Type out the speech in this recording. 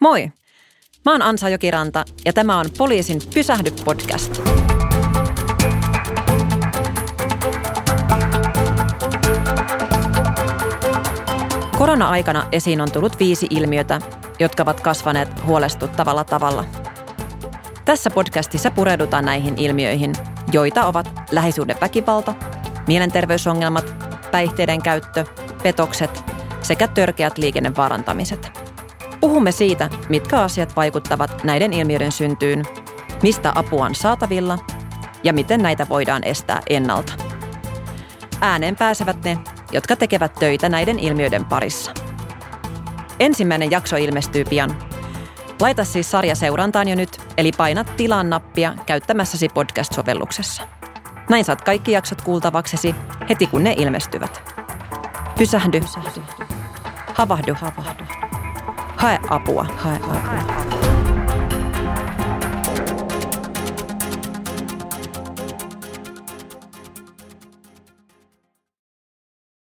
Moi! Mä oon Ansa Jokiranta ja tämä on Poliisin Pysähdy podcast. Korona-aikana esiin on tullut viisi ilmiötä, jotka ovat kasvaneet huolestuttavalla tavalla. Tässä podcastissa pureudutaan näihin ilmiöihin, joita ovat lähisuuden väkivalta, mielenterveysongelmat, päihteiden käyttö, petokset sekä törkeät liikennevaarantamiset. Puhumme siitä, mitkä asiat vaikuttavat näiden ilmiöiden syntyyn, mistä apua on saatavilla ja miten näitä voidaan estää ennalta. Ääneen pääsevät ne, jotka tekevät töitä näiden ilmiöiden parissa. Ensimmäinen jakso ilmestyy pian. Laita siis sarja seurantaan jo nyt, eli paina tilan nappia käyttämässäsi podcast-sovelluksessa. Näin saat kaikki jaksot kuultavaksesi heti kun ne ilmestyvät. Pysähdy. Pysähdy. Havahdu. Havahdu. Hae apua. Hae apua.